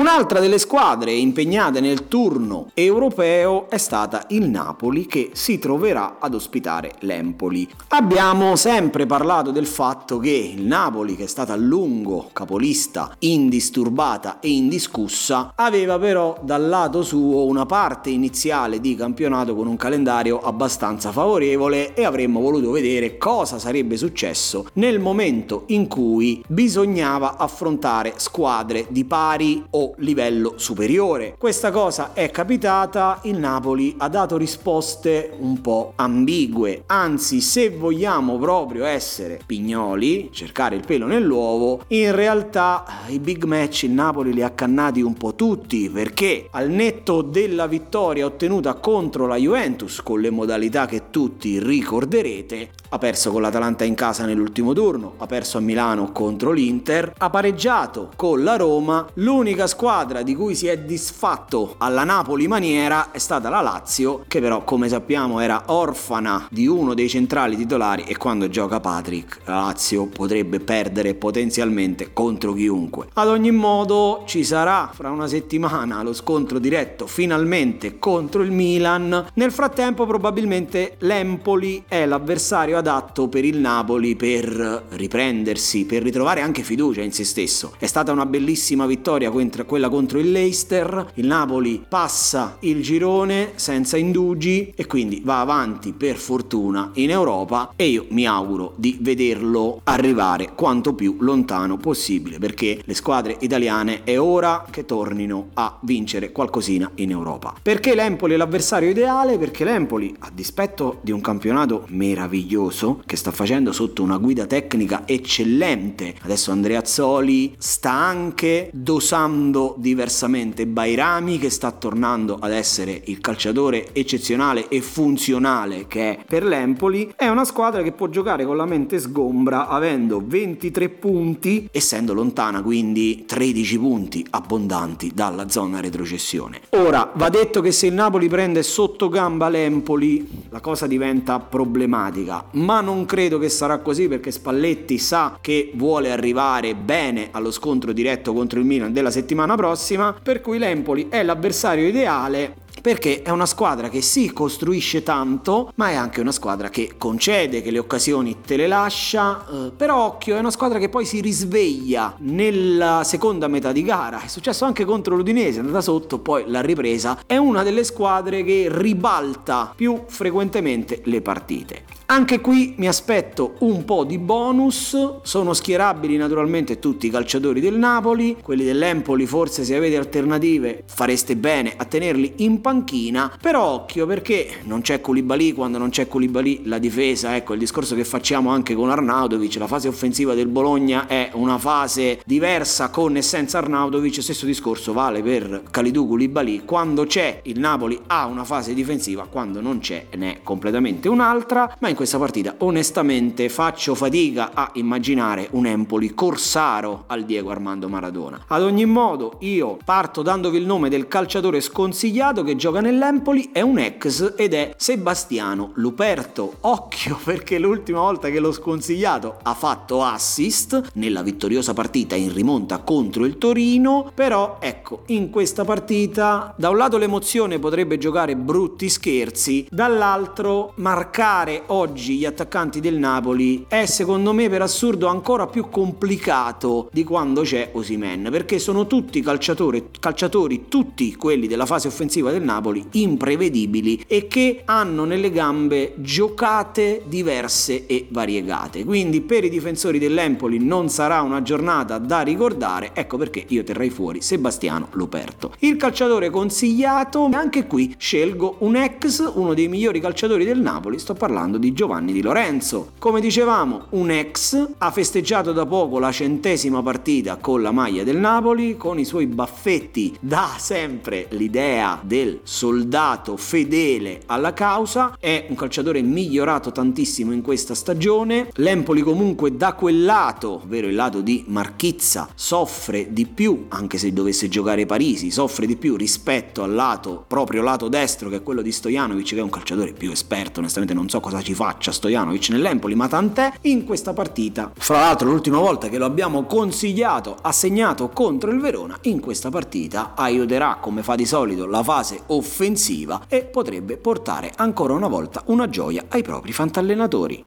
Un'altra delle squadre impegnate nel turno europeo è stata il Napoli che si troverà ad ospitare l'Empoli. Abbiamo sempre parlato del fatto che il Napoli, che è stata a lungo capolista, indisturbata e indiscussa, aveva però dal lato suo una parte iniziale di campionato con un calendario abbastanza favorevole e avremmo voluto vedere cosa sarebbe successo nel momento in cui bisognava affrontare squadre di pari o livello superiore. Questa cosa è capitata, il Napoli ha dato risposte un po' ambigue, anzi se vogliamo proprio essere pignoli, cercare il pelo nell'uovo, in realtà i big match il Napoli li ha cannati un po' tutti perché al netto della vittoria ottenuta contro la Juventus con le modalità che tutti ricorderete, ha perso con l'Atalanta in casa nell'ultimo turno, ha perso a Milano contro l'Inter, ha pareggiato con la Roma, l'unica squadra di cui si è disfatto alla Napoli maniera è stata la Lazio, che però come sappiamo era orfana di uno dei centrali titolari e quando gioca Patrick la Lazio potrebbe perdere potenzialmente contro chiunque. Ad ogni modo ci sarà fra una settimana lo scontro diretto finalmente contro il Milan, nel frattempo probabilmente l'Empoli è l'avversario adatto per il Napoli per riprendersi, per ritrovare anche fiducia in se stesso. È stata una bellissima vittoria quella contro il Leicester, il Napoli passa il girone senza indugi e quindi va avanti per fortuna in Europa e io mi auguro di vederlo arrivare quanto più lontano possibile perché le squadre italiane è ora che tornino a vincere qualcosina in Europa. Perché l'Empoli è l'avversario ideale? Perché l'Empoli, a dispetto di un campionato meraviglioso, che sta facendo sotto una guida tecnica eccellente. Adesso Andrea Zoli sta anche dosando diversamente Bairami che sta tornando ad essere il calciatore eccezionale e funzionale che è per l'Empoli. È una squadra che può giocare con la mente sgombra avendo 23 punti essendo lontana quindi 13 punti abbondanti dalla zona retrocessione. Ora va detto che se il Napoli prende sotto gamba l'Empoli la cosa diventa problematica ma non credo che sarà così perché Spalletti sa che vuole arrivare bene allo scontro diretto contro il Milan della settimana prossima, per cui l'Empoli è l'avversario ideale perché è una squadra che si costruisce tanto, ma è anche una squadra che concede, che le occasioni te le lascia, eh, però occhio, è una squadra che poi si risveglia nella seconda metà di gara, è successo anche contro l'Udinese, è andata sotto, poi l'ha ripresa, è una delle squadre che ribalta più frequentemente le partite. Anche qui mi aspetto un po' di bonus, sono schierabili naturalmente tutti i calciatori del Napoli, quelli dell'Empoli forse se avete alternative fareste bene a tenerli in panchina, però occhio perché non c'è Koulibaly, quando non c'è Koulibaly la difesa, ecco il discorso che facciamo anche con Arnautovic, la fase offensiva del Bologna è una fase diversa con e senza Arnautovic, stesso discorso vale per Kalidou Koulibaly, quando c'è il Napoli ha una fase difensiva, quando non c'è ne è completamente un'altra, ma in questa partita onestamente faccio fatica a immaginare un Empoli corsaro al Diego Armando Maradona. Ad ogni modo io parto dandovi il nome del calciatore sconsigliato che gioca nell'Empoli, è un ex ed è Sebastiano Luperto. Occhio perché l'ultima volta che l'ho sconsigliato ha fatto assist nella vittoriosa partita in rimonta contro il Torino, però ecco in questa partita da un lato l'emozione potrebbe giocare brutti scherzi, dall'altro marcare oggi oggi gli attaccanti del Napoli è secondo me per assurdo ancora più complicato di quando c'è Osimen perché sono tutti calciatori, calciatori tutti quelli della fase offensiva del Napoli imprevedibili e che hanno nelle gambe giocate diverse e variegate. Quindi per i difensori dell'Empoli non sarà una giornata da ricordare ecco perché io terrei fuori Sebastiano Luperto il calciatore consigliato anche qui scelgo un ex uno dei migliori calciatori del Napoli sto parlando di Giovanni Di Lorenzo. Come dicevamo, un ex ha festeggiato da poco la centesima partita con la maglia del Napoli, con i suoi baffetti. Dà sempre l'idea del soldato fedele alla causa, è un calciatore migliorato tantissimo in questa stagione, l'Empoli comunque da quel lato, ovvero il lato di Marchizza, soffre di più, anche se dovesse giocare Parisi, soffre di più rispetto al lato, proprio lato destro che è quello di Stojanovic che è un calciatore più esperto, onestamente non so cosa ci fa faccia Stojanovic nell'Empoli, ma tant'è in questa partita. Fra l'altro l'ultima volta che lo abbiamo consigliato ha segnato contro il Verona, in questa partita aiuterà come fa di solito la fase offensiva e potrebbe portare ancora una volta una gioia ai propri fantallenatori.